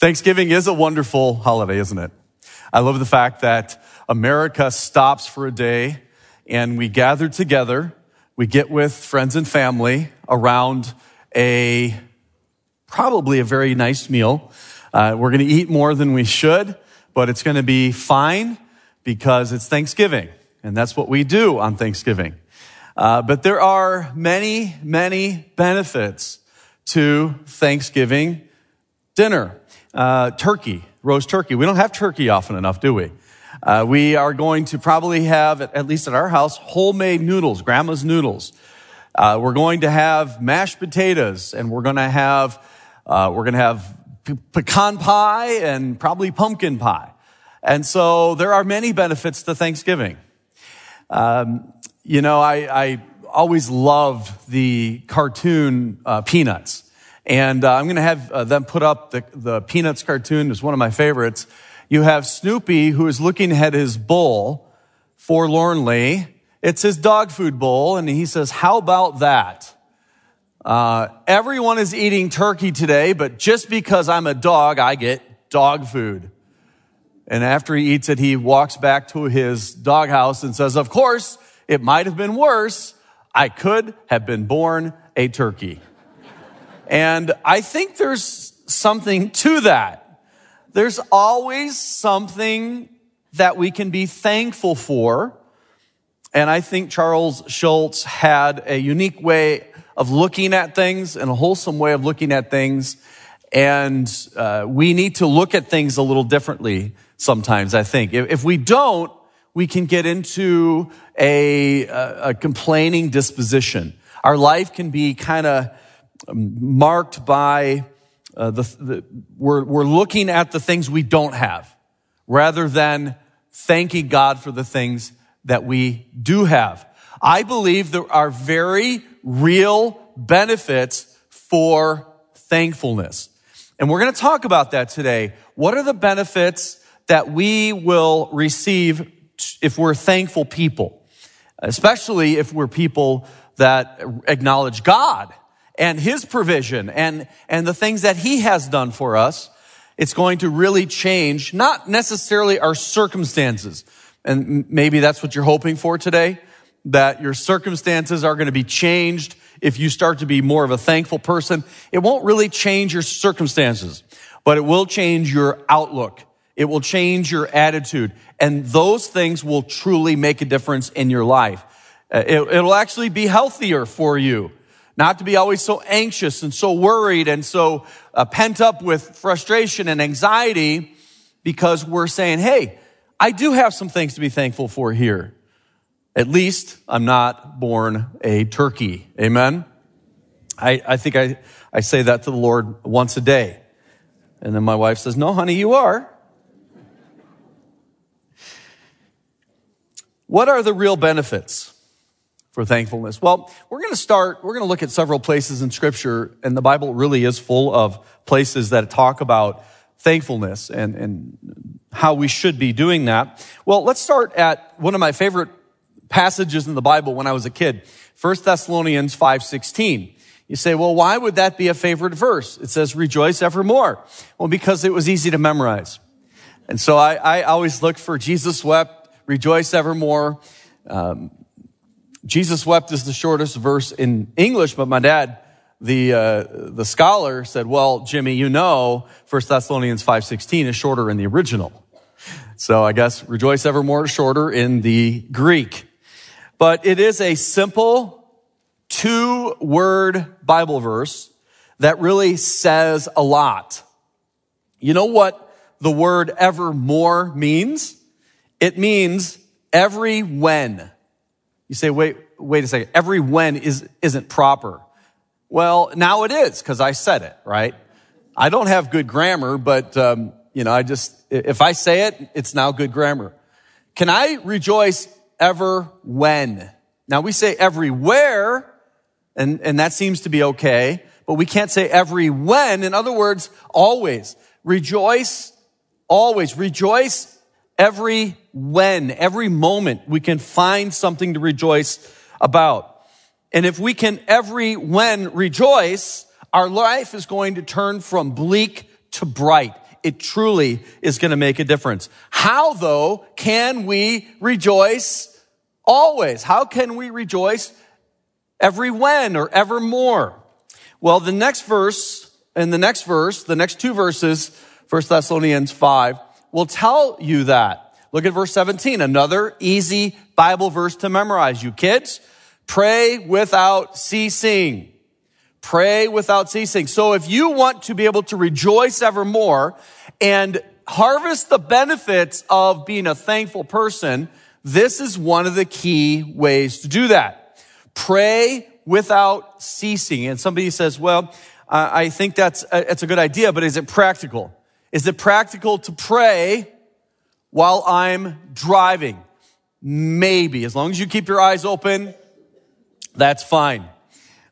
Thanksgiving is a wonderful holiday, isn't it? I love the fact that America stops for a day and we gather together. We get with friends and family around a probably a very nice meal. Uh, we're going to eat more than we should, but it's going to be fine because it's Thanksgiving, and that's what we do on Thanksgiving. Uh, but there are many, many benefits to Thanksgiving dinner. Uh, turkey, roast turkey. We don't have turkey often enough, do we? Uh, we are going to probably have, at least at our house, homemade noodles, grandma's noodles. Uh, we're going to have mashed potatoes, and we're going to have uh, we're going to have pecan pie and probably pumpkin pie. And so there are many benefits to Thanksgiving. Um, you know, I, I, always loved the cartoon uh, Peanuts. And uh, I'm going to have uh, them put up the, the Peanuts cartoon is one of my favorites. You have Snoopy who is looking at his bowl forlornly. It's his dog food bowl. And he says, how about that? Uh, everyone is eating turkey today, but just because I'm a dog, I get dog food. And after he eats it, he walks back to his doghouse and says, Of course, it might have been worse. I could have been born a turkey. And I think there's something to that. There's always something that we can be thankful for. And I think Charles Schulz had a unique way of looking at things and a wholesome way of looking at things. And uh, we need to look at things a little differently sometimes, I think. If, if we don't, we can get into a, a, a complaining disposition. Our life can be kind of marked by uh, the, the we're, we're looking at the things we don't have rather than thanking God for the things that we do have. I believe there are very real benefits for thankfulness. And we're going to talk about that today. What are the benefits that we will receive if we're thankful people? Especially if we're people that acknowledge God and His provision and, and the things that He has done for us. It's going to really change, not necessarily our circumstances. And maybe that's what you're hoping for today that your circumstances are going to be changed if you start to be more of a thankful person. It won't really change your circumstances, but it will change your outlook. It will change your attitude. And those things will truly make a difference in your life. Uh, it, will actually be healthier for you. Not to be always so anxious and so worried and so uh, pent up with frustration and anxiety because we're saying, hey, I do have some things to be thankful for here. At least I'm not born a turkey. Amen. I, I think I, I say that to the Lord once a day. And then my wife says, No, honey, you are. What are the real benefits for thankfulness? Well, we're going to start, we're going to look at several places in scripture, and the Bible really is full of places that talk about thankfulness and, and how we should be doing that. Well, let's start at one of my favorite passages in the Bible when I was a kid. 1 Thessalonians 5:16. You say, well, why would that be a favorite verse? It says, rejoice evermore. Well, because it was easy to memorize. And so I, I always look for Jesus wept, rejoice evermore. Um, Jesus wept is the shortest verse in English, but my dad, the, uh, the scholar said, well, Jimmy, you know, 1 Thessalonians 5.16 is shorter in the original. So I guess rejoice evermore is shorter in the Greek. But it is a simple two word Bible verse that really says a lot. You know what the word evermore means? It means every when. You say, wait, wait a second. Every when is, isn't proper. Well, now it is because I said it, right? I don't have good grammar, but, um, you know, I just, if I say it, it's now good grammar. Can I rejoice ever when. Now we say everywhere, and, and that seems to be okay, but we can't say every when. In other words, always. Rejoice always. Rejoice every when, every moment we can find something to rejoice about. And if we can every when rejoice, our life is going to turn from bleak to bright. it truly is going to make a difference. How though can we rejoice always? How can we rejoice every when or evermore? Well, the next verse, and the next verse, the next two verses, 1 Thessalonians 5, will tell you that. Look at verse 17, another easy Bible verse to memorize. You kids, pray without ceasing. Pray without ceasing. So if you want to be able to rejoice evermore and harvest the benefits of being a thankful person, this is one of the key ways to do that. Pray without ceasing. And somebody says, well, I think that's a, that's a good idea, but is it practical? Is it practical to pray while I'm driving? Maybe. As long as you keep your eyes open, that's fine.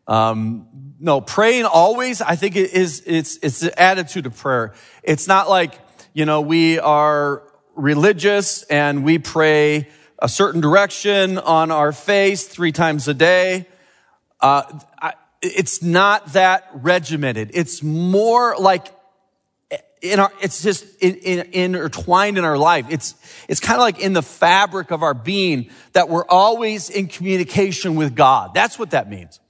Um, no, praying always, I think it is, it's, it's the attitude of prayer. It's not like, you know, we are religious and we pray a certain direction on our face three times a day. Uh, I, it's not that regimented. It's more like in our, it's just in, in, intertwined in our life. It's, it's kind of like in the fabric of our being that we're always in communication with God. That's what that means.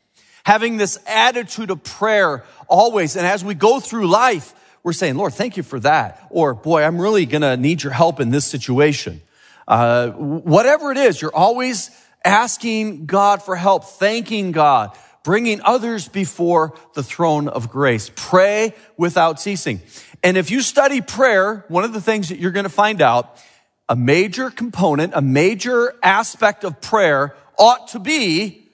Having this attitude of prayer always. And as we go through life, we're saying, Lord, thank you for that. Or, boy, I'm really going to need your help in this situation. Uh, whatever it is, you're always asking God for help, thanking God, bringing others before the throne of grace. Pray without ceasing. And if you study prayer, one of the things that you're going to find out, a major component, a major aspect of prayer ought to be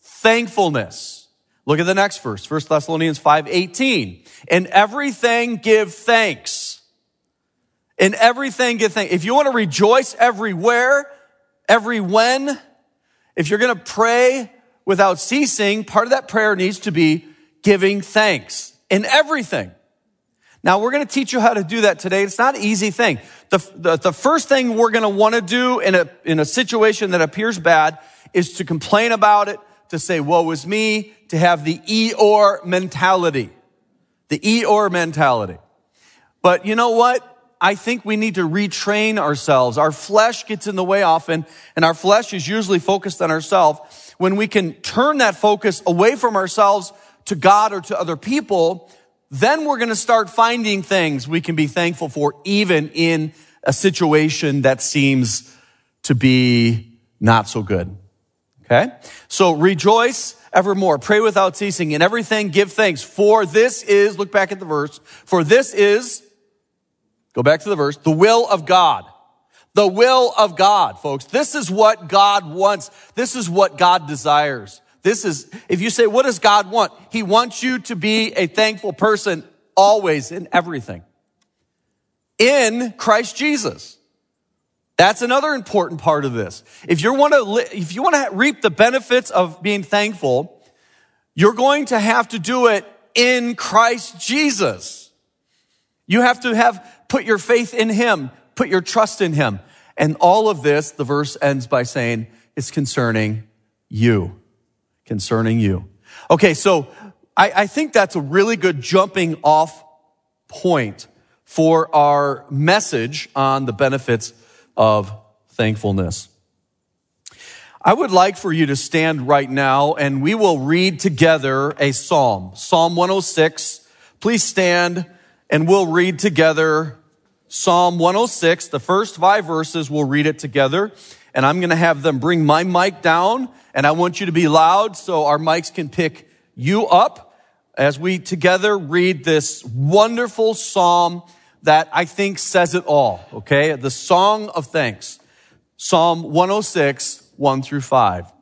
thankfulness. Look at the next verse, 1 Thessalonians 5, 18. In everything give thanks. In everything give thanks. If you want to rejoice everywhere, every when, if you're going to pray without ceasing, part of that prayer needs to be giving thanks in everything. Now we're going to teach you how to do that today. It's not an easy thing. The, the, the first thing we're going to want to do in a, in a situation that appears bad is to complain about it, to say, woe is me, to have the Eeyore mentality. The Eeyore mentality. But you know what? I think we need to retrain ourselves. Our flesh gets in the way often, and our flesh is usually focused on ourselves. When we can turn that focus away from ourselves to God or to other people, then we're going to start finding things we can be thankful for, even in a situation that seems to be not so good. Okay? So rejoice evermore. Pray without ceasing. In everything, give thanks. For this is, look back at the verse, for this is, go back to the verse, the will of God. The will of God, folks. This is what God wants. This is what God desires. This is, if you say, what does God want? He wants you to be a thankful person always in everything. In Christ Jesus. That's another important part of this. If you want to, if you want to reap the benefits of being thankful, you're going to have to do it in Christ Jesus. You have to have put your faith in Him, put your trust in Him. And all of this, the verse ends by saying, is concerning you concerning you. Okay, so I, I think that's a really good jumping off point for our message on the benefits of thankfulness. I would like for you to stand right now and we will read together a psalm, Psalm 106. Please stand and we'll read together Psalm 106. The first five verses, we'll read it together and I'm going to have them bring my mic down and I want you to be loud so our mics can pick you up as we together read this wonderful psalm that I think says it all. Okay. The song of thanks. Psalm 106, 1 through 5.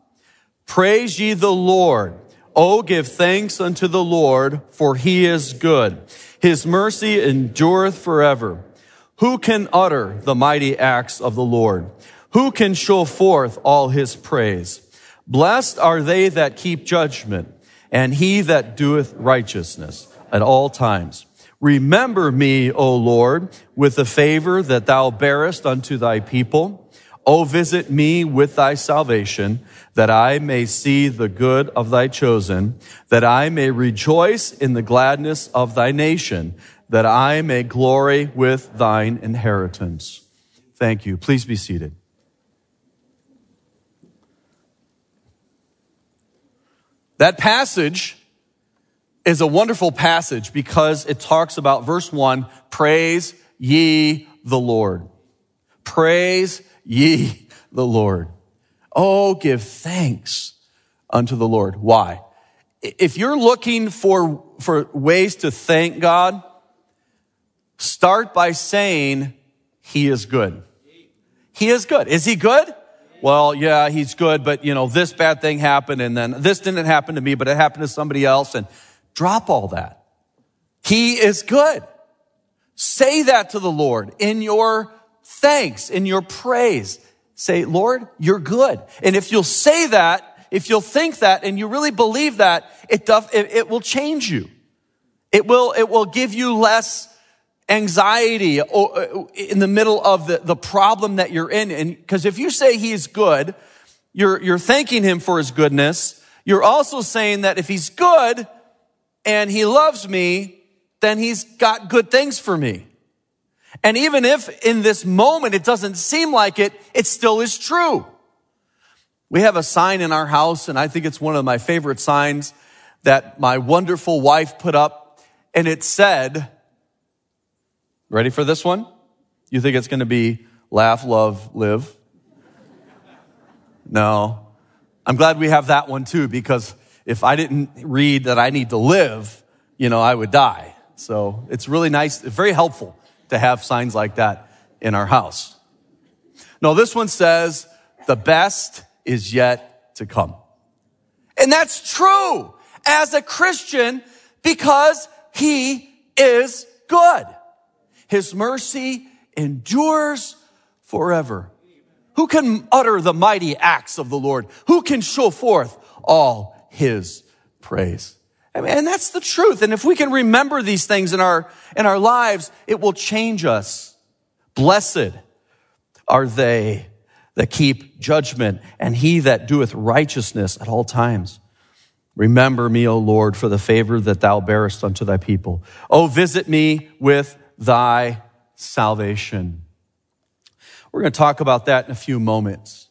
Praise ye the Lord. Oh, give thanks unto the Lord, for he is good. His mercy endureth forever. Who can utter the mighty acts of the Lord? Who can show forth all his praise? Blessed are they that keep judgment and he that doeth righteousness at all times. Remember me, O Lord, with the favor that thou bearest unto thy people. O visit me with thy salvation, that I may see the good of thy chosen, that I may rejoice in the gladness of thy nation, that I may glory with thine inheritance. Thank you. Please be seated. That passage is a wonderful passage because it talks about verse one, praise ye the Lord. Praise ye the Lord. Oh, give thanks unto the Lord. Why? If you're looking for, for ways to thank God, start by saying he is good. He is good. Is he good? Well, yeah, he's good, but you know, this bad thing happened and then this didn't happen to me, but it happened to somebody else and drop all that. He is good. Say that to the Lord in your thanks, in your praise. Say, Lord, you're good. And if you'll say that, if you'll think that and you really believe that, it, does, it, it will change you. It will, it will give you less anxiety uh, in the middle of the, the problem that you're in. And because if you say he's good, you're, you're thanking him for his goodness. You're also saying that if he's good and he loves me, then he's got good things for me. And even if in this moment it doesn't seem like it, it still is true. We have a sign in our house, and I think it's one of my favorite signs that my wonderful wife put up, and it said, Ready for this one? You think it's going to be laugh, love, live? No. I'm glad we have that one too, because if I didn't read that I need to live, you know, I would die. So it's really nice, very helpful to have signs like that in our house. No, this one says, the best is yet to come. And that's true as a Christian because he is good. His mercy endures forever. Who can utter the mighty acts of the Lord? Who can show forth all his praise? I mean, and that's the truth. And if we can remember these things in our, in our lives, it will change us. Blessed are they that keep judgment and he that doeth righteousness at all times. Remember me, O Lord, for the favor that thou bearest unto thy people. Oh, visit me with thy salvation. We're going to talk about that in a few moments.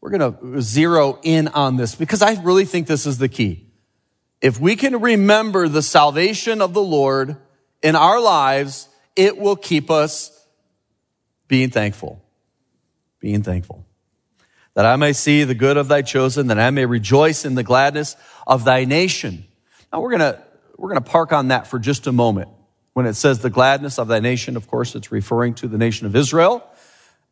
We're going to zero in on this because I really think this is the key. If we can remember the salvation of the Lord in our lives, it will keep us being thankful. Being thankful. That I may see the good of thy chosen, that I may rejoice in the gladness of thy nation. Now we're going to, we're going to park on that for just a moment. When it says the gladness of thy nation, of course, it's referring to the nation of Israel.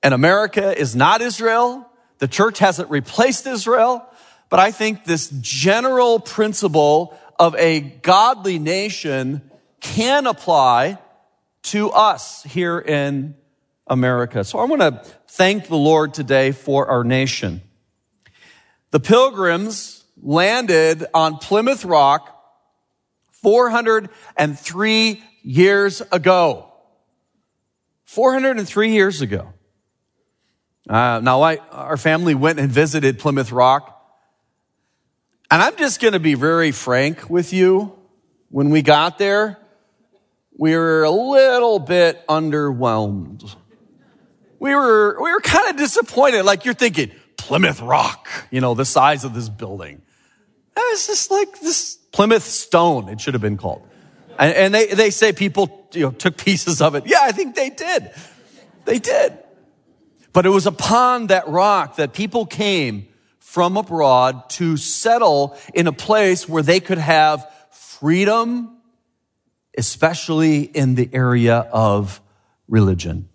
And America is not Israel. The church hasn't replaced Israel. But I think this general principle of a godly nation can apply to us here in America. So I want to thank the Lord today for our nation. The pilgrims landed on Plymouth Rock 403 years ago. 403 years ago. Uh, now, I, our family went and visited Plymouth Rock. And I'm just going to be very frank with you. When we got there, we were a little bit underwhelmed. We were, we were kind of disappointed. Like you're thinking, Plymouth Rock, you know, the size of this building. And it's just like this Plymouth Stone, it should have been called. And, and they, they say people you know, took pieces of it. Yeah, I think they did. They did. But it was upon that rock that people came from abroad to settle in a place where they could have freedom, especially in the area of religion.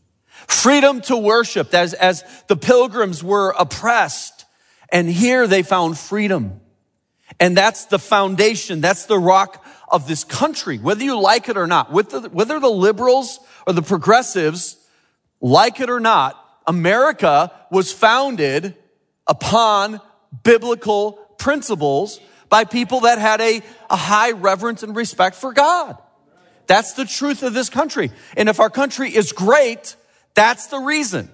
Freedom to worship as, as the pilgrims were oppressed. And here they found freedom. And that's the foundation. That's the rock of this country, whether you like it or not, whether the liberals or the progressives like it or not, America was founded upon biblical principles by people that had a, a high reverence and respect for God. That's the truth of this country. And if our country is great, that's the reason.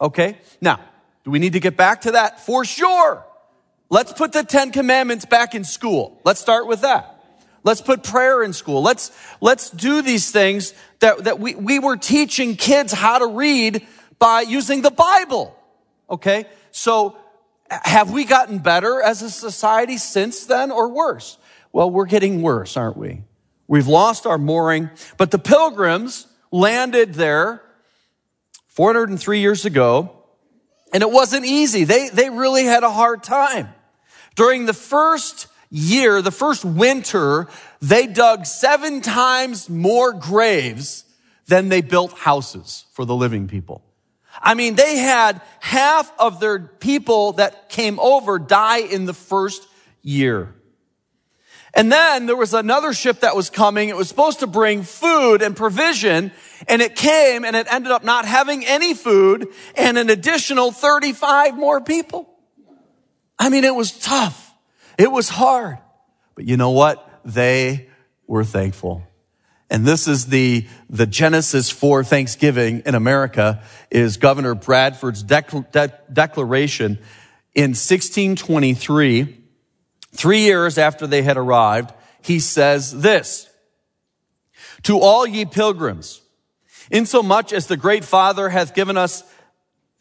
Okay? Now, do we need to get back to that? For sure. Let's put the Ten Commandments back in school. Let's start with that. Let's put prayer in school. Let's, let's do these things that, that we, we were teaching kids how to read by using the Bible. Okay? So have we gotten better as a society since then or worse? Well, we're getting worse, aren't we? We've lost our mooring, but the pilgrims landed there 403 years ago, and it wasn't easy. They, they really had a hard time. During the first year, the first winter, they dug seven times more graves than they built houses for the living people. I mean, they had half of their people that came over die in the first year. And then there was another ship that was coming. It was supposed to bring food and provision, and it came and it ended up not having any food and an additional 35 more people. I mean, it was tough. It was hard. But you know what? They were thankful. And this is the, the Genesis for Thanksgiving in America is Governor Bradford's dec- de- declaration in 1623 Three years after they had arrived, he says this, to all ye pilgrims, insomuch as the great father hath given us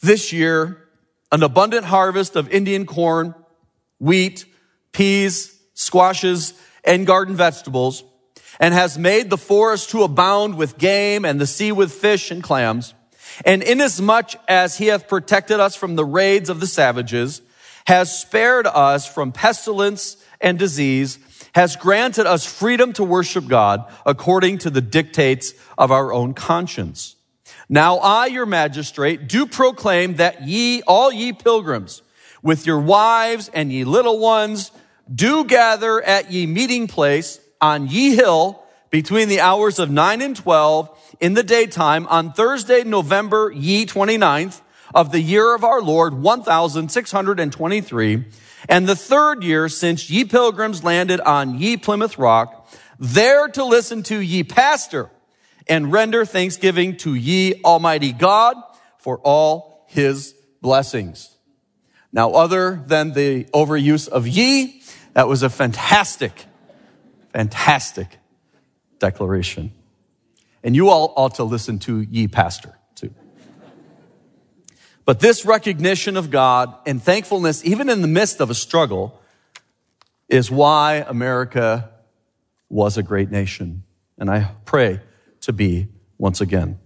this year an abundant harvest of Indian corn, wheat, peas, squashes, and garden vegetables, and has made the forest to abound with game and the sea with fish and clams, and inasmuch as he hath protected us from the raids of the savages, has spared us from pestilence and disease, has granted us freedom to worship God according to the dictates of our own conscience. Now I, your magistrate, do proclaim that ye, all ye pilgrims, with your wives and ye little ones, do gather at ye meeting place on ye hill between the hours of nine and 12 in the daytime on Thursday, November ye 29th of the year of our Lord, 1623, and the third year since ye pilgrims landed on ye Plymouth Rock, there to listen to ye pastor and render thanksgiving to ye Almighty God for all his blessings. Now, other than the overuse of ye, that was a fantastic, fantastic declaration. And you all ought to listen to ye pastor. Too. But this recognition of God and thankfulness, even in the midst of a struggle, is why America was a great nation. And I pray to be once again.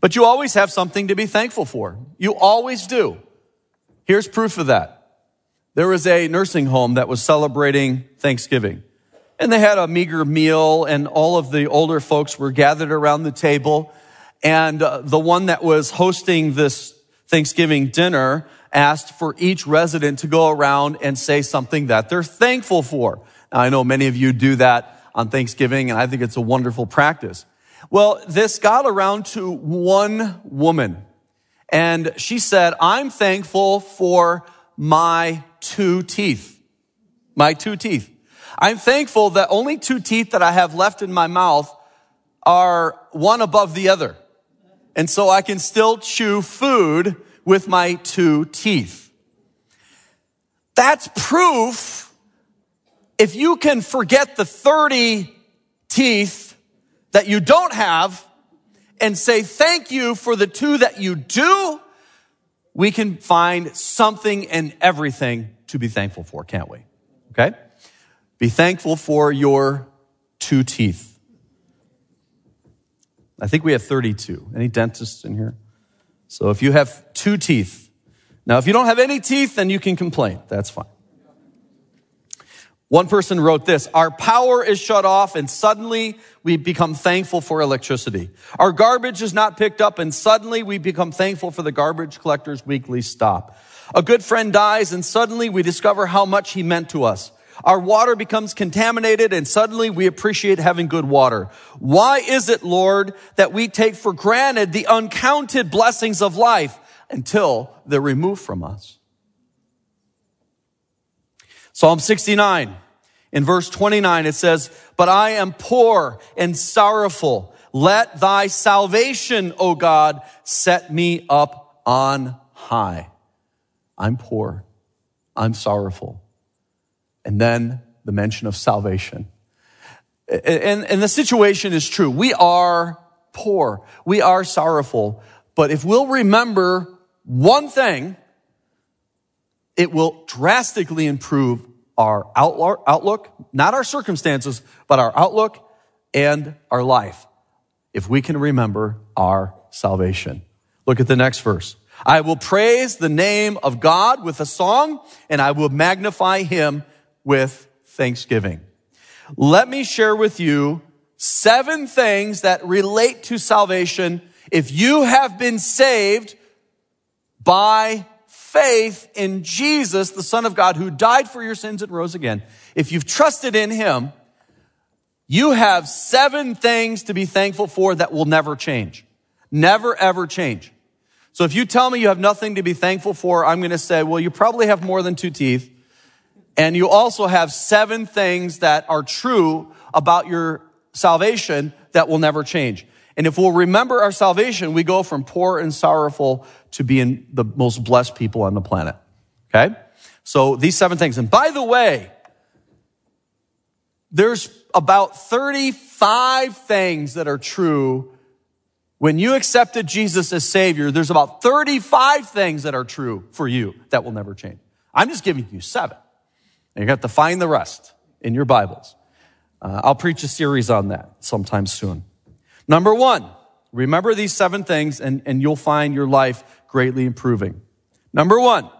But you always have something to be thankful for. You always do. Here's proof of that. There was a nursing home that was celebrating Thanksgiving. And they had a meager meal, and all of the older folks were gathered around the table. And uh, the one that was hosting this Thanksgiving dinner asked for each resident to go around and say something that they're thankful for. Now, I know many of you do that on Thanksgiving, and I think it's a wonderful practice. Well, this got around to one woman, and she said, I'm thankful for my two teeth. My two teeth. I'm thankful that only two teeth that I have left in my mouth are one above the other. And so I can still chew food with my two teeth. That's proof if you can forget the 30 teeth that you don't have and say thank you for the two that you do, we can find something and everything to be thankful for, can't we? Okay? Be thankful for your two teeth. I think we have 32. Any dentists in here? So if you have two teeth, now if you don't have any teeth, then you can complain. That's fine. One person wrote this, our power is shut off and suddenly we become thankful for electricity. Our garbage is not picked up and suddenly we become thankful for the garbage collector's weekly stop. A good friend dies and suddenly we discover how much he meant to us. Our water becomes contaminated and suddenly we appreciate having good water. Why is it, Lord, that we take for granted the uncounted blessings of life until they're removed from us? Psalm 69 in verse 29, it says, but I am poor and sorrowful. Let thy salvation, O God, set me up on high. I'm poor. I'm sorrowful and then the mention of salvation. And, and the situation is true. We are poor. We are sorrowful. But if we'll remember one thing, it will drastically improve our outlook, not our circumstances, but our outlook and our life. If we can remember our salvation. Look at the next verse. I will praise the name of God with a song and I will magnify him with thanksgiving. Let me share with you seven things that relate to salvation. If you have been saved by faith in Jesus, the Son of God, who died for your sins and rose again, if you've trusted in him, you have seven things to be thankful for that will never change. Never ever change. So if you tell me you have nothing to be thankful for, I'm going to say, well, you probably have more than two teeth. And you also have seven things that are true about your salvation that will never change. And if we'll remember our salvation, we go from poor and sorrowful to being the most blessed people on the planet. Okay? So these seven things. And by the way, there's about 35 things that are true. When you accepted Jesus as Savior, there's about 35 things that are true for you that will never change. I'm just giving you seven. And you have to find the rest in your Bibles. Uh, I'll preach a series on that sometime soon. Number one, remember these seven things and, and you'll find your life greatly improving. Number one,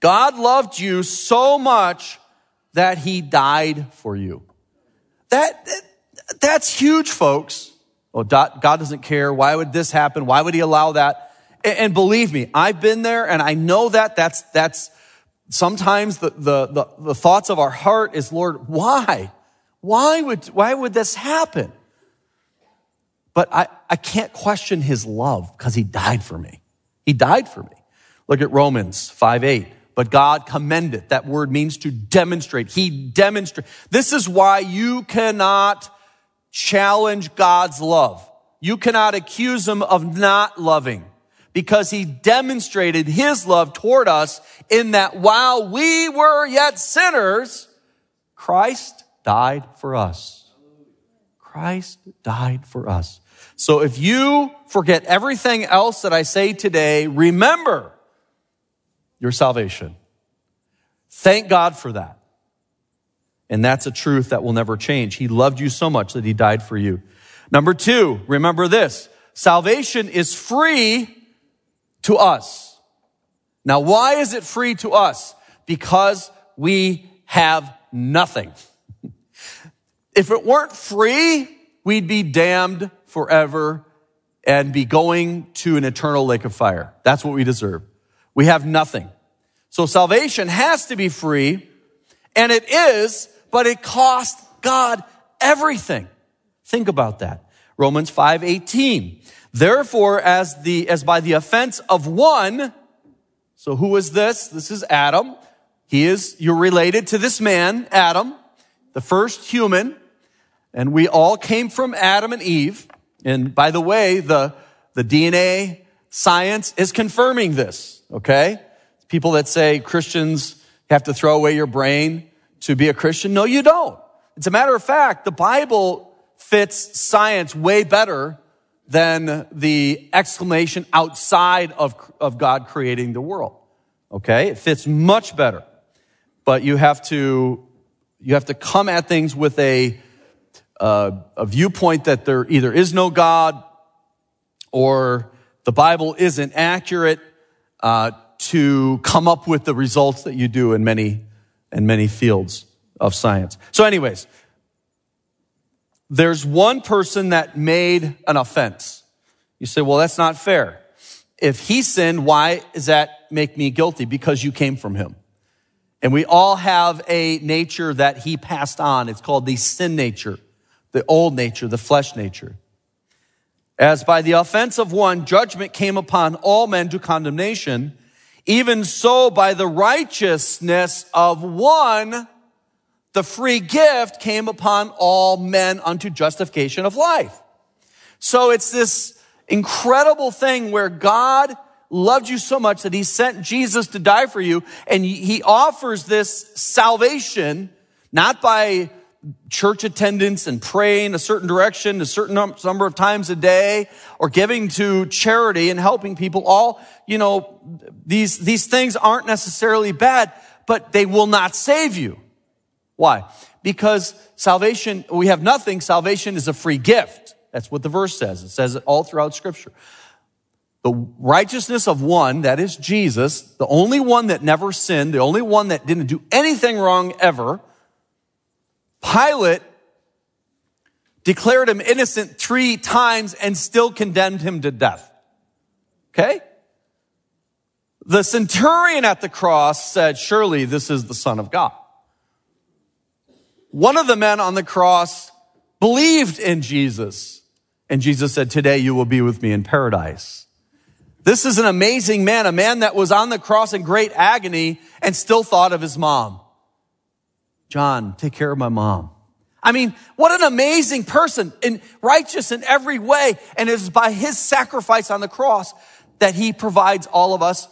God loved you so much that he died for you. That, that that's huge, folks. Oh, God doesn't care. Why would this happen? Why would he allow that? And, believe me, I've been there and I know that that's, that's, Sometimes the, the, the, the, thoughts of our heart is, Lord, why? Why would, why would this happen? But I, I can't question his love because he died for me. He died for me. Look at Romans 5 8. But God commended. That word means to demonstrate. He demonstrated. This is why you cannot challenge God's love. You cannot accuse him of not loving because he demonstrated his love toward us in that while we were yet sinners, Christ died for us. Christ died for us. So if you forget everything else that I say today, remember your salvation. Thank God for that. And that's a truth that will never change. He loved you so much that he died for you. Number two, remember this. Salvation is free to us. Now, why is it free to us? Because we have nothing. if it weren't free, we'd be damned forever and be going to an eternal lake of fire. That's what we deserve. We have nothing. So salvation has to be free, and it is, but it cost God everything. Think about that. Romans 5 18. Therefore, as the, as by the offense of one, so who is this? This is Adam. He is, you're related to this man, Adam, the first human. And we all came from Adam and Eve. And by the way, the, the DNA science is confirming this, okay? People that say Christians have to throw away your brain to be a Christian. No, you don't. It's a matter of fact, the Bible fits science way better than the exclamation outside of, of God creating the world. Okay? It fits much better. But you have to, you have to come at things with a, uh, a viewpoint that there either is no God or the Bible isn't accurate uh, to come up with the results that you do in many in many fields of science. So, anyways, there's one person that made an offense. You say, well, that's not fair. If he sinned, why does that make me guilty? Because you came from him. And we all have a nature that he passed on. It's called the sin nature, the old nature, the flesh nature. As by the offense of one, judgment came upon all men to condemnation, even so by the righteousness of one, the free gift came upon all men unto justification of life. So it's this incredible thing where God loved you so much that he sent Jesus to die for you and he offers this salvation not by church attendance and praying a certain direction a certain number of times a day or giving to charity and helping people all you know these these things aren't necessarily bad but they will not save you. Why? Because salvation we have nothing. Salvation is a free gift. That's what the verse says. It says it all throughout scripture. The righteousness of one that is jesus the only one that never sinned the only one that didn't do anything wrong ever Pilate declared him innocent three times and still condemned him to death. Okay? The centurion at the cross said, surely this is the son of God. One of the men on the cross believed in Jesus. And Jesus said, today you will be with me in paradise. This is an amazing man, a man that was on the cross in great agony and still thought of his mom. John, take care of my mom. I mean, what an amazing person and righteous in every way. And it is by his sacrifice on the cross that he provides all of us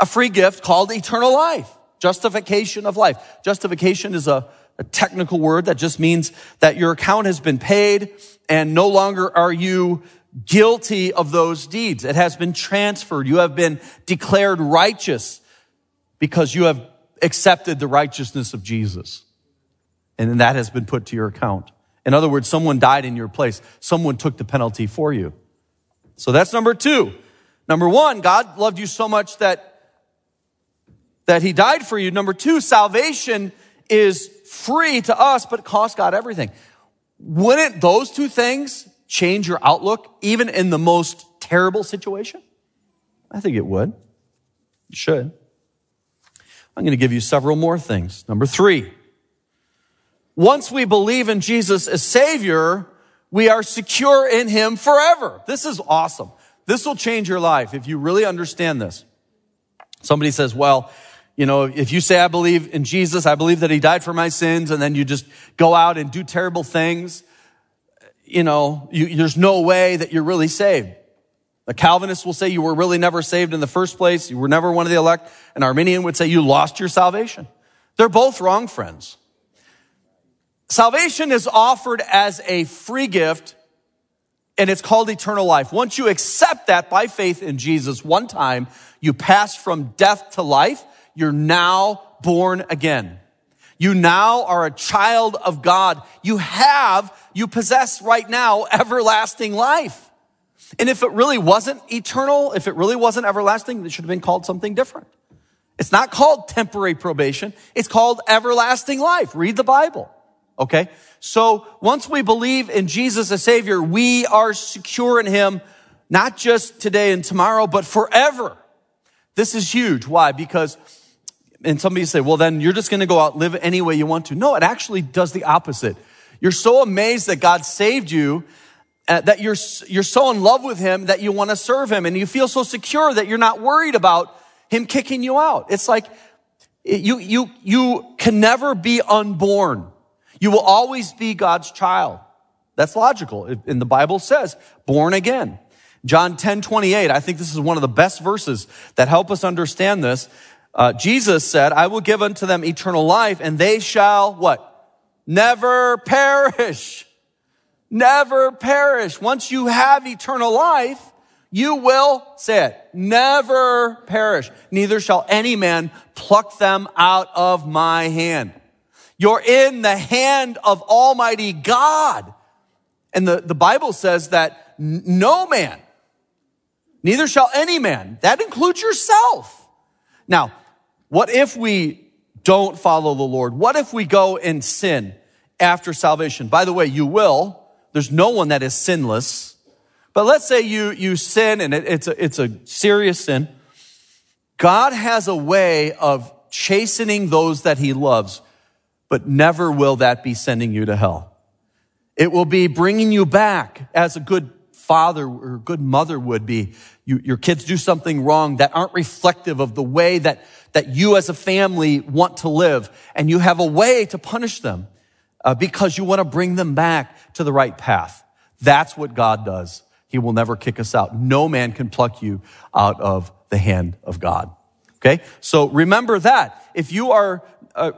a free gift called eternal life, justification of life. Justification is a, a technical word that just means that your account has been paid and no longer are you guilty of those deeds. It has been transferred. You have been declared righteous because you have accepted the righteousness of Jesus. And that has been put to your account. In other words, someone died in your place. Someone took the penalty for you. So that's number two. Number one, God loved you so much that, that he died for you. Number two, salvation is free to us, but it costs God everything. Wouldn't those two things change your outlook even in the most terrible situation? I think it would. It should. I'm going to give you several more things. Number three, once we believe in Jesus as Savior, we are secure in Him forever. This is awesome. This will change your life if you really understand this. Somebody says, well, you know, if you say, I believe in Jesus, I believe that He died for my sins, and then you just go out and do terrible things, you know, you, there's no way that you're really saved. The Calvinist will say you were really never saved in the first place. You were never one of the elect. An Arminian would say you lost your salvation. They're both wrong, friends. Salvation is offered as a free gift and it's called eternal life. Once you accept that by faith in Jesus one time, you pass from death to life. You're now born again. You now are a child of God. You have, you possess right now everlasting life. And if it really wasn't eternal, if it really wasn't everlasting, it should have been called something different. It's not called temporary probation. It's called everlasting life. Read the Bible. Okay. So once we believe in Jesus as Savior, we are secure in Him, not just today and tomorrow, but forever. This is huge. Why? Because, and somebody say, well, then you're just going to go out live any way you want to. No, it actually does the opposite. You're so amazed that God saved you uh, that you're, you're so in love with him that you want to serve him and you feel so secure that you're not worried about him kicking you out. It's like you, you, you can never be unborn. You will always be God's child. That's logical. And the Bible says, born again. John 10, 28, I think this is one of the best verses that help us understand this. Uh, Jesus said, I will give unto them eternal life and they shall what? Never perish never perish. Once you have eternal life, you will, say it, never perish. Neither shall any man pluck them out of my hand. You're in the hand of Almighty God. And the, the Bible says that no man, neither shall any man, that includes yourself. Now, what if we don't follow the Lord? What if we go in sin after salvation? By the way, you will there's no one that is sinless. But let's say you, you sin and it, it's, a, it's a serious sin. God has a way of chastening those that he loves, but never will that be sending you to hell. It will be bringing you back as a good father or good mother would be. You, your kids do something wrong that aren't reflective of the way that, that you as a family want to live. And you have a way to punish them uh, because you want to bring them back to the right path. That's what God does. He will never kick us out. No man can pluck you out of the hand of God. Okay? So remember that. If you are uh,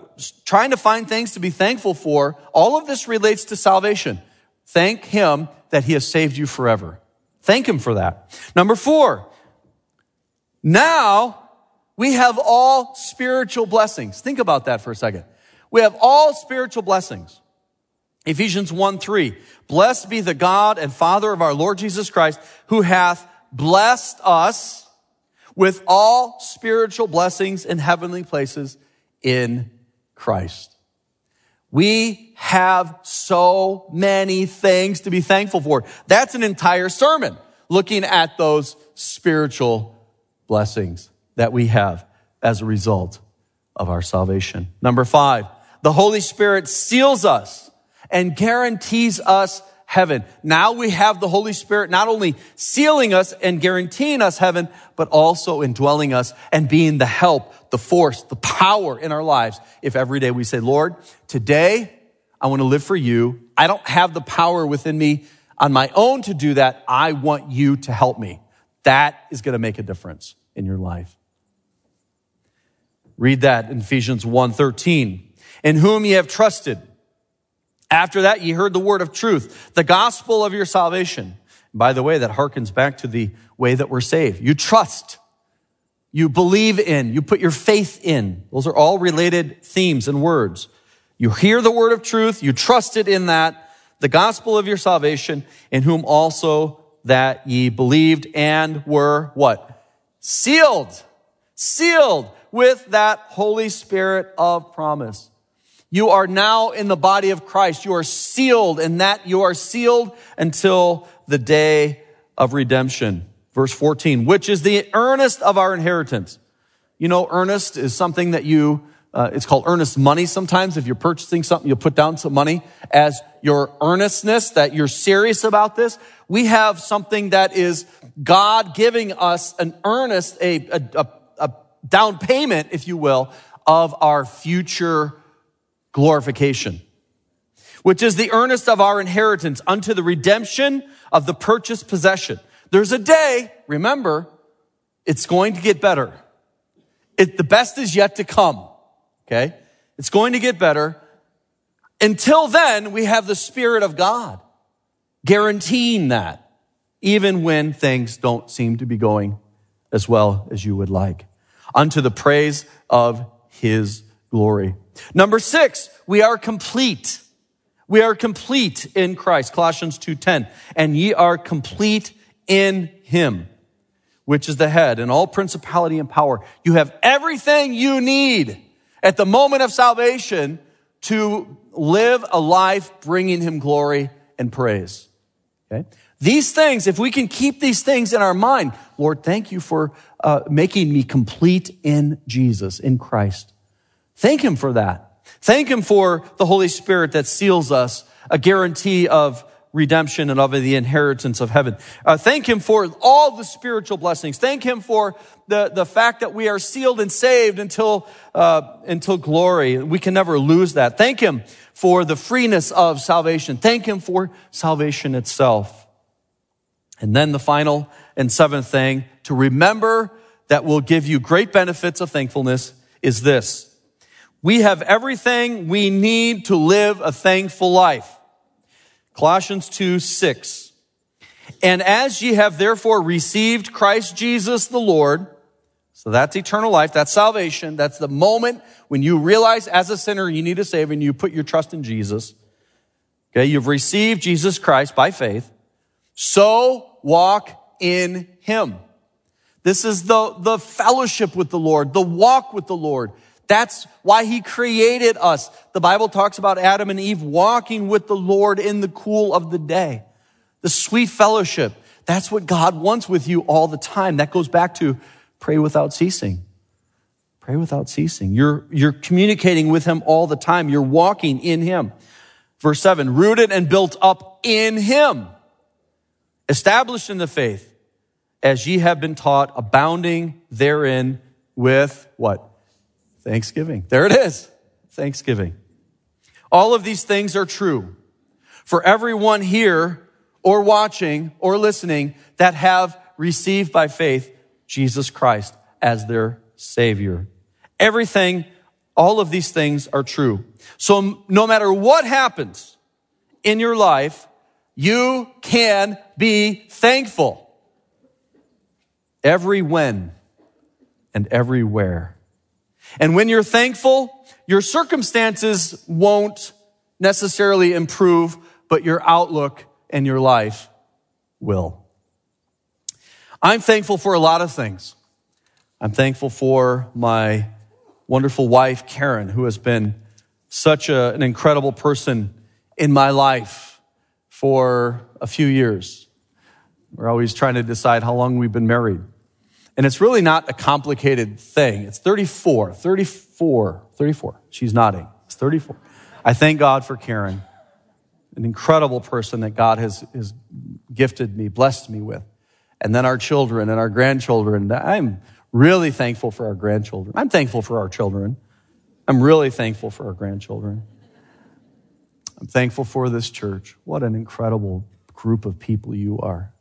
trying to find things to be thankful for, all of this relates to salvation. Thank Him that He has saved you forever. Thank Him for that. Number four, now we have all spiritual blessings. Think about that for a second. We have all spiritual blessings. Ephesians 1 3. Blessed be the God and Father of our Lord Jesus Christ, who hath blessed us with all spiritual blessings in heavenly places in Christ. We have so many things to be thankful for. That's an entire sermon looking at those spiritual blessings that we have as a result of our salvation. Number five, the Holy Spirit seals us and guarantees us heaven. Now we have the Holy Spirit not only sealing us and guaranteeing us heaven, but also indwelling us and being the help, the force, the power in our lives. If every day we say, Lord, today I want to live for you. I don't have the power within me on my own to do that. I want you to help me. That is going to make a difference in your life. Read that in Ephesians 1:13. In whom ye have trusted after that, ye heard the word of truth, the gospel of your salvation. By the way, that harkens back to the way that we're saved. You trust, you believe in, you put your faith in. Those are all related themes and words. You hear the word of truth, you trusted in that, the gospel of your salvation, in whom also that ye believed and were what? Sealed. Sealed with that Holy Spirit of promise. You are now in the body of Christ. You are sealed in that you are sealed until the day of redemption. Verse 14, which is the earnest of our inheritance. You know, earnest is something that you, uh, it's called earnest money sometimes. If you're purchasing something, you'll put down some money as your earnestness, that you're serious about this. We have something that is God giving us an earnest, a, a, a down payment, if you will, of our future glorification, which is the earnest of our inheritance unto the redemption of the purchased possession. There's a day, remember, it's going to get better. It, the best is yet to come. Okay. It's going to get better. Until then, we have the Spirit of God guaranteeing that, even when things don't seem to be going as well as you would like, unto the praise of His glory. Number six, we are complete. We are complete in Christ. Colossians 2.10. And ye are complete in him, which is the head and all principality and power. You have everything you need at the moment of salvation to live a life bringing him glory and praise. Okay? These things, if we can keep these things in our mind, Lord, thank you for uh, making me complete in Jesus, in Christ. Thank Him for that. Thank Him for the Holy Spirit that seals us, a guarantee of redemption and of the inheritance of heaven. Uh, thank Him for all the spiritual blessings. Thank Him for the, the fact that we are sealed and saved until, uh, until glory. We can never lose that. Thank Him for the freeness of salvation. Thank Him for salvation itself. And then the final and seventh thing to remember that will give you great benefits of thankfulness is this. We have everything we need to live a thankful life. Colossians 2, 6. And as ye have therefore received Christ Jesus the Lord, so that's eternal life, that's salvation, that's the moment when you realize as a sinner you need a savior and you put your trust in Jesus. Okay, you've received Jesus Christ by faith. So walk in him. This is the, the fellowship with the Lord, the walk with the Lord. That's why he created us. The Bible talks about Adam and Eve walking with the Lord in the cool of the day. The sweet fellowship. That's what God wants with you all the time. That goes back to pray without ceasing. Pray without ceasing. You're, you're communicating with him all the time. You're walking in him. Verse seven, rooted and built up in him, established in the faith, as ye have been taught, abounding therein with what? Thanksgiving. There it is. Thanksgiving. All of these things are true for everyone here or watching or listening that have received by faith Jesus Christ as their Savior. Everything All of these things are true. So no matter what happens in your life, you can be thankful. Every when and everywhere. And when you're thankful, your circumstances won't necessarily improve, but your outlook and your life will. I'm thankful for a lot of things. I'm thankful for my wonderful wife, Karen, who has been such a, an incredible person in my life for a few years. We're always trying to decide how long we've been married. And it's really not a complicated thing. It's 34, 34, 34. She's nodding. It's 34. I thank God for Karen, an incredible person that God has, has gifted me, blessed me with. And then our children and our grandchildren. I'm really thankful for our grandchildren. I'm thankful for our children. I'm really thankful for our grandchildren. I'm thankful for this church. What an incredible group of people you are.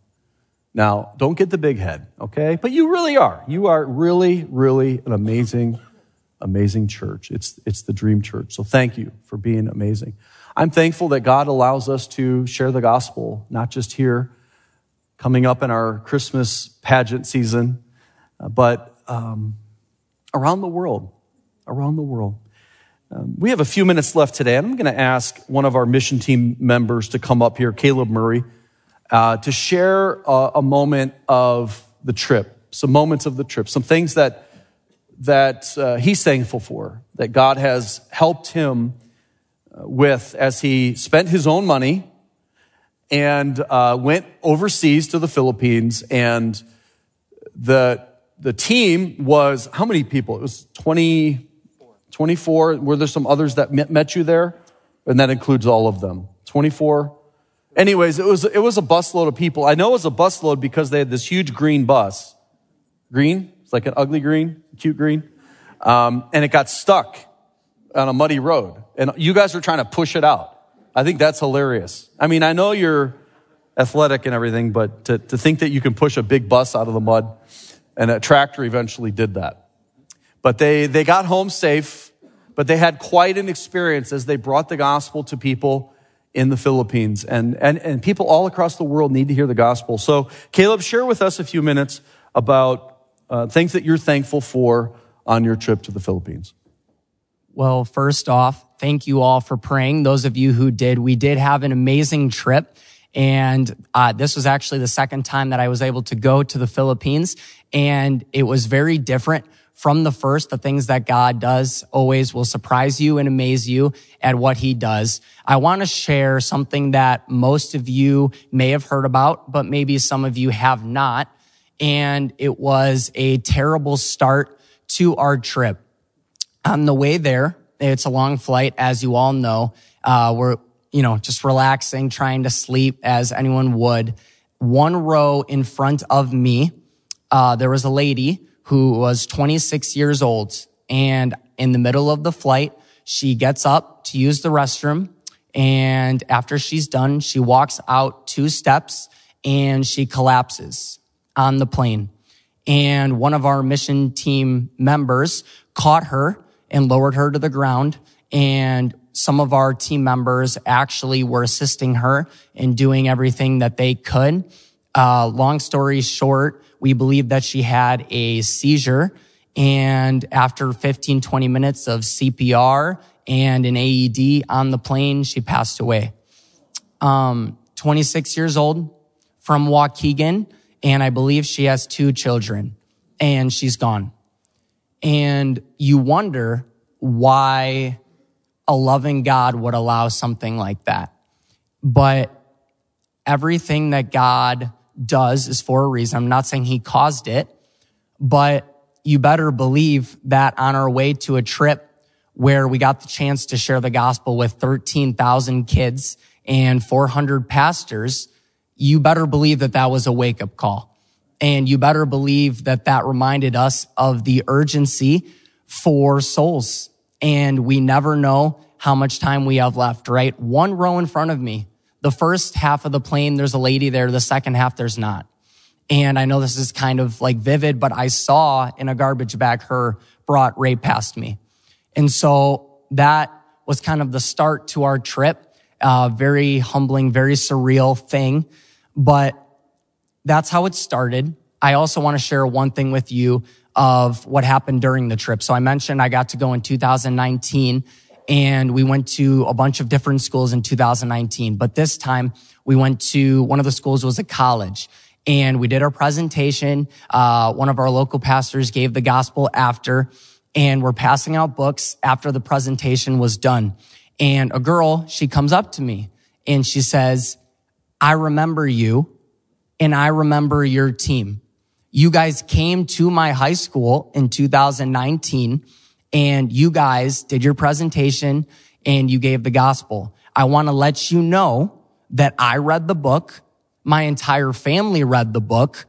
Now, don't get the big head, okay? But you really are. You are really, really an amazing, amazing church. It's, it's the dream church. So thank you for being amazing. I'm thankful that God allows us to share the gospel, not just here, coming up in our Christmas pageant season, uh, but um, around the world. Around the world. Um, we have a few minutes left today, and I'm going to ask one of our mission team members to come up here, Caleb Murray uh, to share a, a, moment of the trip, some moments of the trip, some things that that uh, he's thankful for, that God has helped him uh, with as he spent his own money and uh, went overseas to the Philippines. And the the team was how many people? It was 20, 24. Were there some others that met you there? And that includes all of them. 24 Anyways, it was, it was a busload of people. I know it was a busload because they had this huge green bus. Green? It's like an ugly green, cute green. Um, and it got stuck on a muddy road. And you guys were trying to push it out. I think that's hilarious. I mean, I know you're athletic and everything, but to, to think that you can push a big bus out of the mud, and a tractor eventually did that. But they, they got home safe, but they had quite an experience as they brought the gospel to people in the Philippines. And, and, and people all across the world need to hear the gospel. So, Caleb, share with us a few minutes about uh, things that you're thankful for on your trip to the Philippines. Well, first off, thank you all for praying. Those of you who did, we did have an amazing trip. And uh, this was actually the second time that I was able to go to the Philippines. And it was very different from the first, the things that God does always will surprise you and amaze you at what he does. I want to share something that most of you may have heard about, but maybe some of you have not. And it was a terrible start to our trip. On the way there, it's a long flight, as you all know. Uh, we're, you know, just relaxing, trying to sleep as anyone would. One row in front of me, uh, there was a lady who was 26 years old. And in the middle of the flight, she gets up to use the restroom. And after she's done, she walks out two steps and she collapses on the plane. And one of our mission team members caught her and lowered her to the ground. And some of our team members actually were assisting her in doing everything that they could. Uh, long story short, we believe that she had a seizure. And after 15, 20 minutes of CPR and an AED on the plane, she passed away. Um, 26 years old from Waukegan. And I believe she has two children and she's gone. And you wonder why a loving God would allow something like that. But everything that God does is for a reason. I'm not saying he caused it, but you better believe that on our way to a trip where we got the chance to share the gospel with 13,000 kids and 400 pastors, you better believe that that was a wake up call. And you better believe that that reminded us of the urgency for souls. And we never know how much time we have left, right? One row in front of me, the first half of the plane, there's a lady there. The second half, there's not. And I know this is kind of like vivid, but I saw in a garbage bag her brought right past me. And so that was kind of the start to our trip. Uh, very humbling, very surreal thing, but that's how it started. I also want to share one thing with you of what happened during the trip. So I mentioned I got to go in 2019 and we went to a bunch of different schools in 2019. But this time we went to one of the schools was a college and we did our presentation. Uh, one of our local pastors gave the gospel after and we're passing out books after the presentation was done. And a girl, she comes up to me and she says, I remember you and I remember your team. You guys came to my high school in 2019 and you guys did your presentation and you gave the gospel. I want to let you know that I read the book. My entire family read the book.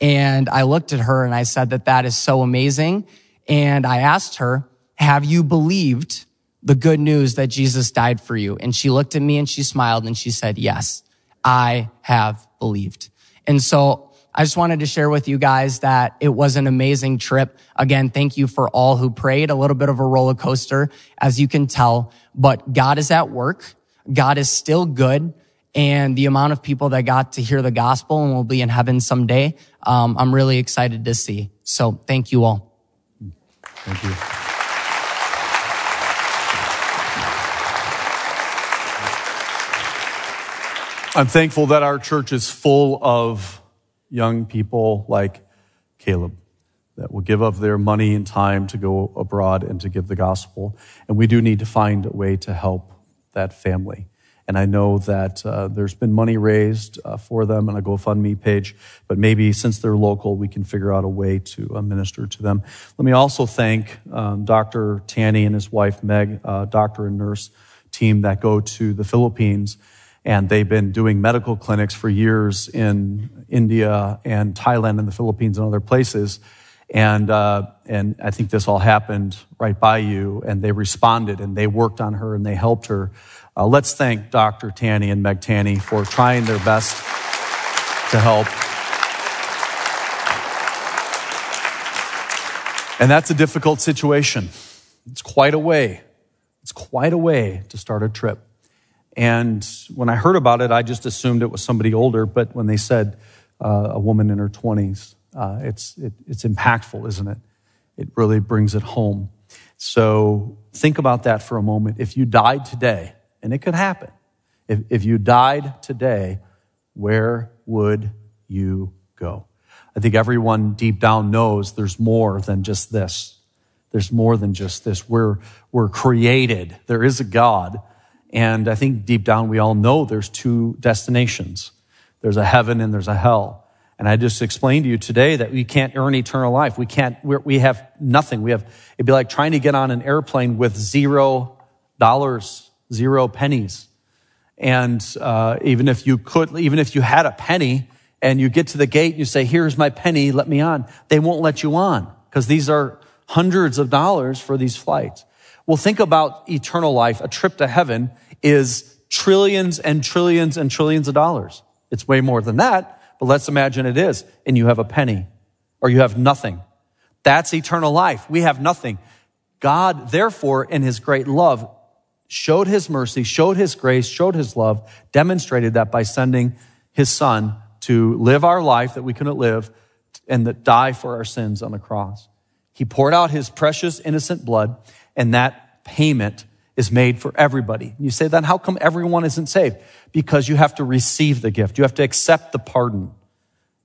And I looked at her and I said that that is so amazing. And I asked her, have you believed the good news that Jesus died for you? And she looked at me and she smiled and she said, yes, I have believed. And so I just wanted to share with you guys that it was an amazing trip. Again, thank you for all who prayed. A little bit of a roller coaster, as you can tell, but God is at work. God is still good. And the amount of people that got to hear the gospel and will be in heaven someday, um, I'm really excited to see. So thank you all. Thank you. I'm thankful that our church is full of young people like Caleb that will give up their money and time to go abroad and to give the gospel. And we do need to find a way to help that family. And I know that uh, there's been money raised uh, for them on a GoFundMe page, but maybe since they're local, we can figure out a way to uh, minister to them. Let me also thank um, Dr. Tanny and his wife Meg, uh, doctor and nurse team that go to the Philippines and they've been doing medical clinics for years in India and Thailand and the Philippines and other places. And, uh, and I think this all happened right by you, and they responded and they worked on her and they helped her. Uh, let's thank Dr. Tanny and Meg Tanny for trying their best to help. And that's a difficult situation. It's quite a way. It's quite a way to start a trip. And when I heard about it, I just assumed it was somebody older. But when they said uh, a woman in her 20s, uh, it's, it, it's impactful, isn't it? It really brings it home. So think about that for a moment. If you died today, and it could happen, if, if you died today, where would you go? I think everyone deep down knows there's more than just this. There's more than just this. We're, we're created. There is a God and I think deep down we all know there's two destinations. There's a heaven and there's a hell. And I just explained to you today that we can't earn eternal life. We can't, we have nothing. We have, it'd be like trying to get on an airplane with zero dollars, zero pennies. And uh, even if you could, even if you had a penny and you get to the gate and you say, here's my penny, let me on, they won't let you on because these are hundreds of dollars for these flights. Well, think about eternal life. A trip to heaven is trillions and trillions and trillions of dollars. It's way more than that, but let's imagine it is. And you have a penny or you have nothing. That's eternal life. We have nothing. God, therefore, in his great love, showed his mercy, showed his grace, showed his love, demonstrated that by sending his son to live our life that we couldn't live and that die for our sins on the cross. He poured out his precious innocent blood and that payment is made for everybody. You say, then how come everyone isn't saved? Because you have to receive the gift. You have to accept the pardon.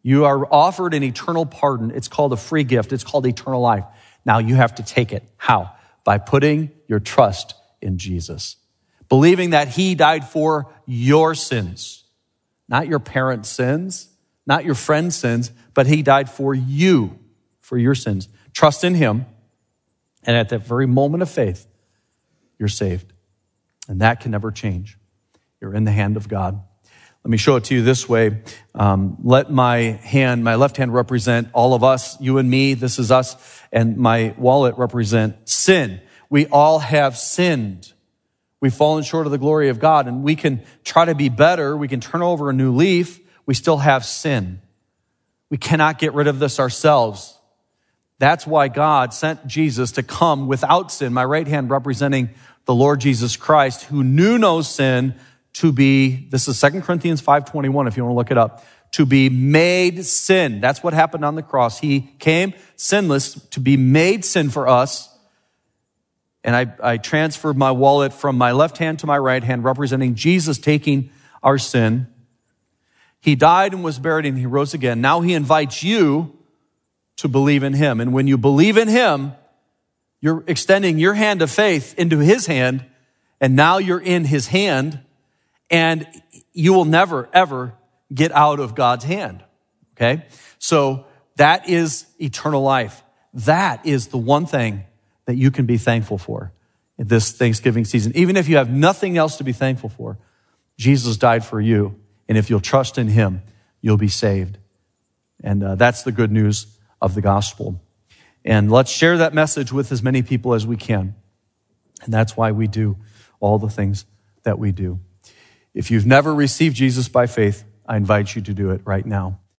You are offered an eternal pardon. It's called a free gift. It's called eternal life. Now you have to take it. How? By putting your trust in Jesus. Believing that he died for your sins, not your parents' sins, not your friend's sins, but he died for you, for your sins. Trust in him and at that very moment of faith, you're saved. And that can never change. You're in the hand of God. Let me show it to you this way. Um, let my hand, my left hand represent all of us, you and me. This is us. And my wallet represent sin. We all have sinned. We've fallen short of the glory of God and we can try to be better. We can turn over a new leaf. We still have sin. We cannot get rid of this ourselves. That's why God sent Jesus to come without sin, my right hand representing the Lord Jesus Christ, who knew no sin, to be, this is 2 Corinthians 5.21 if you want to look it up, to be made sin. That's what happened on the cross. He came sinless to be made sin for us. And I, I transferred my wallet from my left hand to my right hand, representing Jesus taking our sin. He died and was buried and he rose again. Now he invites you to believe in him. And when you believe in him, you're extending your hand of faith into his hand, and now you're in his hand, and you will never, ever get out of God's hand. Okay? So that is eternal life. That is the one thing that you can be thankful for this Thanksgiving season. Even if you have nothing else to be thankful for, Jesus died for you. And if you'll trust in him, you'll be saved. And uh, that's the good news of the gospel. And let's share that message with as many people as we can. And that's why we do all the things that we do. If you've never received Jesus by faith, I invite you to do it right now.